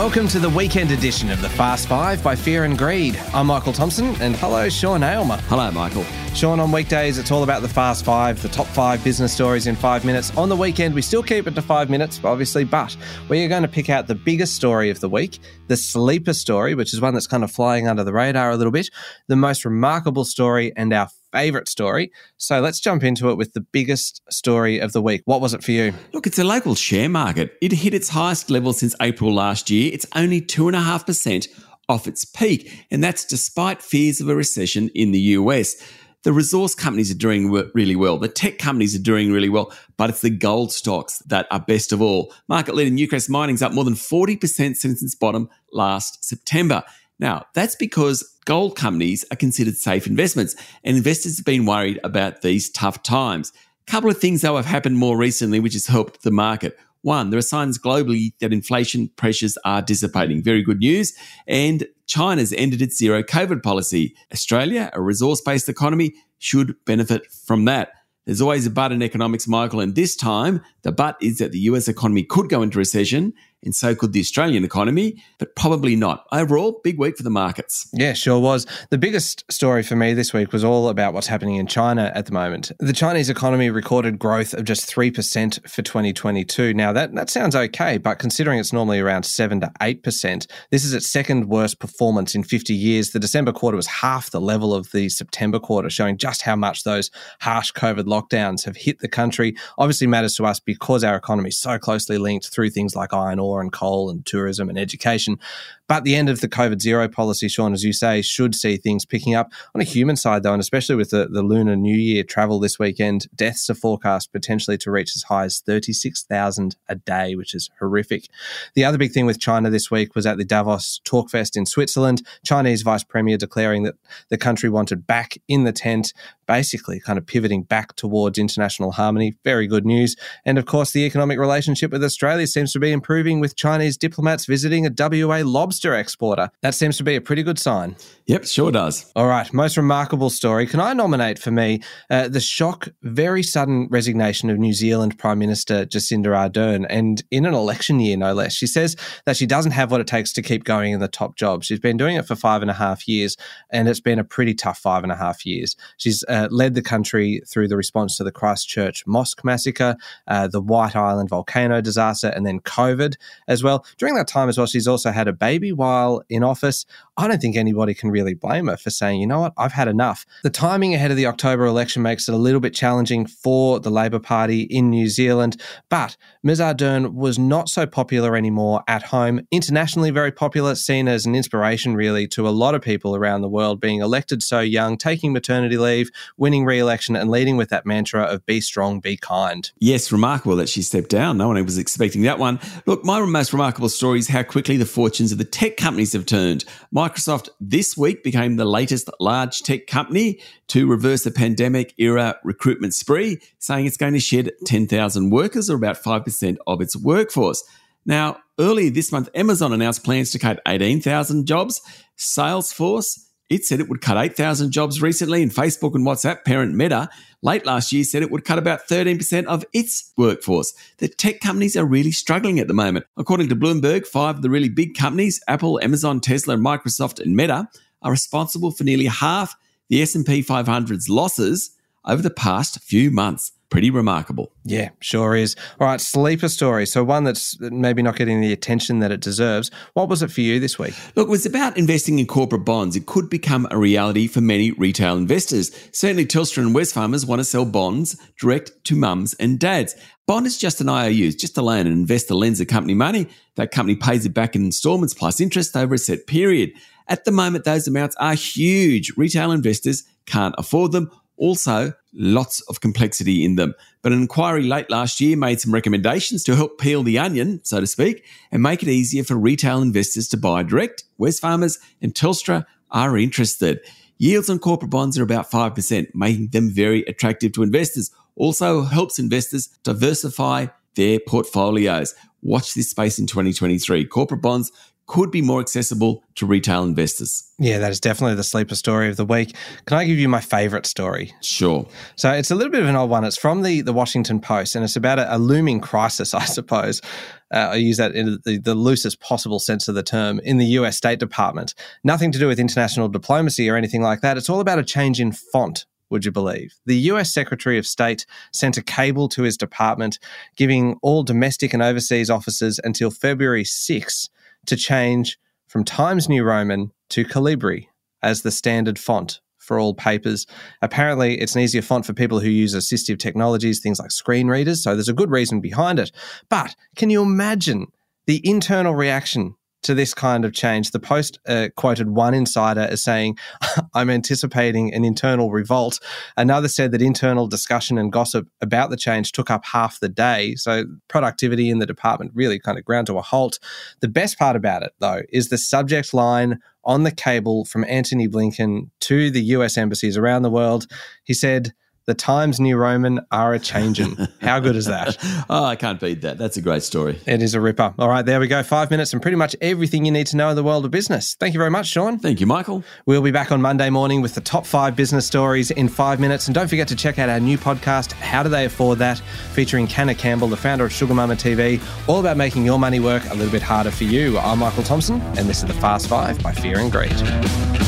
Welcome to the weekend edition of the Fast Five by Fear and Greed. I'm Michael Thompson, and hello, Sean Aylmer. Hello, Michael. Sean, on weekdays, it's all about the Fast Five, the top five business stories in five minutes. On the weekend, we still keep it to five minutes, obviously, but we are going to pick out the biggest story of the week, the sleeper story, which is one that's kind of flying under the radar a little bit, the most remarkable story, and our favorite story. So let's jump into it with the biggest story of the week. What was it for you? Look, it's a local share market. It hit its highest level since April last year. It's only 2.5% off its peak, and that's despite fears of a recession in the US. The resource companies are doing really well. The tech companies are doing really well, but it's the gold stocks that are best of all. Market leader Newcrest Mining's up more than 40% since its bottom last September. Now, that's because gold companies are considered safe investments, and investors have been worried about these tough times. A couple of things, though, have happened more recently, which has helped the market. One, there are signs globally that inflation pressures are dissipating. Very good news. And China's ended its zero COVID policy. Australia, a resource based economy, should benefit from that. There's always a but in economics, Michael, and this time the but is that the US economy could go into recession and so could the Australian economy, but probably not. Overall, big week for the markets. Yeah, sure was. The biggest story for me this week was all about what's happening in China at the moment. The Chinese economy recorded growth of just 3% for 2022. Now, that, that sounds okay, but considering it's normally around 7 to 8%, this is its second worst performance in 50 years. The December quarter was half the level of the September quarter, showing just how much those harsh COVID lockdowns have hit the country. Obviously matters to us because our economy is so closely linked through things like iron ore and coal and tourism and education. But the end of the COVID zero policy, Sean, as you say, should see things picking up on a human side, though, and especially with the, the Lunar New Year travel this weekend, deaths are forecast potentially to reach as high as 36,000 a day, which is horrific. The other big thing with China this week was at the Davos Talkfest in Switzerland, Chinese Vice Premier declaring that the country wanted back in the tent, basically kind of pivoting back towards international harmony. Very good news. And of course, the economic relationship with Australia seems to be improving with Chinese diplomats visiting a WA lobster lobster exporter. That seems to be a pretty good sign. Yep, sure does. All right, most remarkable story. Can I nominate for me uh, the shock, very sudden resignation of New Zealand Prime Minister Jacinda Ardern, and in an election year, no less. She says that she doesn't have what it takes to keep going in the top job. She's been doing it for five and a half years, and it's been a pretty tough five and a half years. She's uh, led the country through the response to the Christchurch mosque massacre, uh, the White Island volcano disaster, and then COVID as well. During that time as well, she's also had a baby while in office, I don't think anybody can really blame her for saying, you know what, I've had enough. The timing ahead of the October election makes it a little bit challenging for the Labor Party in New Zealand, but Ms. Ardern was not so popular anymore at home. Internationally, very popular, seen as an inspiration really to a lot of people around the world, being elected so young, taking maternity leave, winning re election, and leading with that mantra of be strong, be kind. Yes, remarkable that she stepped down. No one was expecting that one. Look, my most remarkable story is how quickly the fortunes of the tech companies have turned. Microsoft this week became the latest large tech company to reverse the pandemic era recruitment spree, saying it's going to shed 10,000 workers or about 5% of its workforce. Now, earlier this month, Amazon announced plans to cut 18,000 jobs. Salesforce it said it would cut 8,000 jobs recently, and Facebook and WhatsApp parent Meta late last year said it would cut about 13% of its workforce. The tech companies are really struggling at the moment. According to Bloomberg, five of the really big companies, Apple, Amazon, Tesla, Microsoft, and Meta, are responsible for nearly half the S&P 500's losses over the past few months pretty remarkable. Yeah, sure is. All right, sleeper story. So one that's maybe not getting the attention that it deserves. What was it for you this week? Look, it was about investing in corporate bonds. It could become a reality for many retail investors. Certainly, Telstra and Wesfarmers want to sell bonds direct to mums and dads. Bond is just an IOU, just a loan. An investor lends a company money. That company pays it back in installments plus interest over a set period. At the moment, those amounts are huge. Retail investors can't afford them also, lots of complexity in them. But an inquiry late last year made some recommendations to help peel the onion, so to speak, and make it easier for retail investors to buy direct. Wesfarmers and Telstra are interested. Yields on corporate bonds are about 5%, making them very attractive to investors. Also helps investors diversify their portfolios. Watch this space in 2023. Corporate bonds could be more accessible to retail investors. Yeah, that is definitely the sleeper story of the week. Can I give you my favorite story? Sure. So it's a little bit of an old one. It's from the, the Washington Post, and it's about a, a looming crisis, I suppose. Uh, I use that in the, the loosest possible sense of the term in the US State Department. Nothing to do with international diplomacy or anything like that. It's all about a change in font would you believe? The US Secretary of State sent a cable to his department giving all domestic and overseas officers until February 6 to change from Times New Roman to Calibri as the standard font for all papers. Apparently, it's an easier font for people who use assistive technologies, things like screen readers. So there's a good reason behind it. But can you imagine the internal reaction to this kind of change. The Post uh, quoted one insider as saying, I'm anticipating an internal revolt. Another said that internal discussion and gossip about the change took up half the day. So productivity in the department really kind of ground to a halt. The best part about it, though, is the subject line on the cable from Antony Blinken to the US embassies around the world. He said, the Times New Roman are a changing. How good is that? oh, I can't beat that. That's a great story. It is a ripper. All right, there we go. Five minutes and pretty much everything you need to know in the world of business. Thank you very much, Sean. Thank you, Michael. We'll be back on Monday morning with the top five business stories in five minutes. And don't forget to check out our new podcast, How Do They Afford That? featuring Canna Campbell, the founder of Sugar Mama TV, all about making your money work a little bit harder for you. I'm Michael Thompson, and this is the Fast Five by Fear and Greed.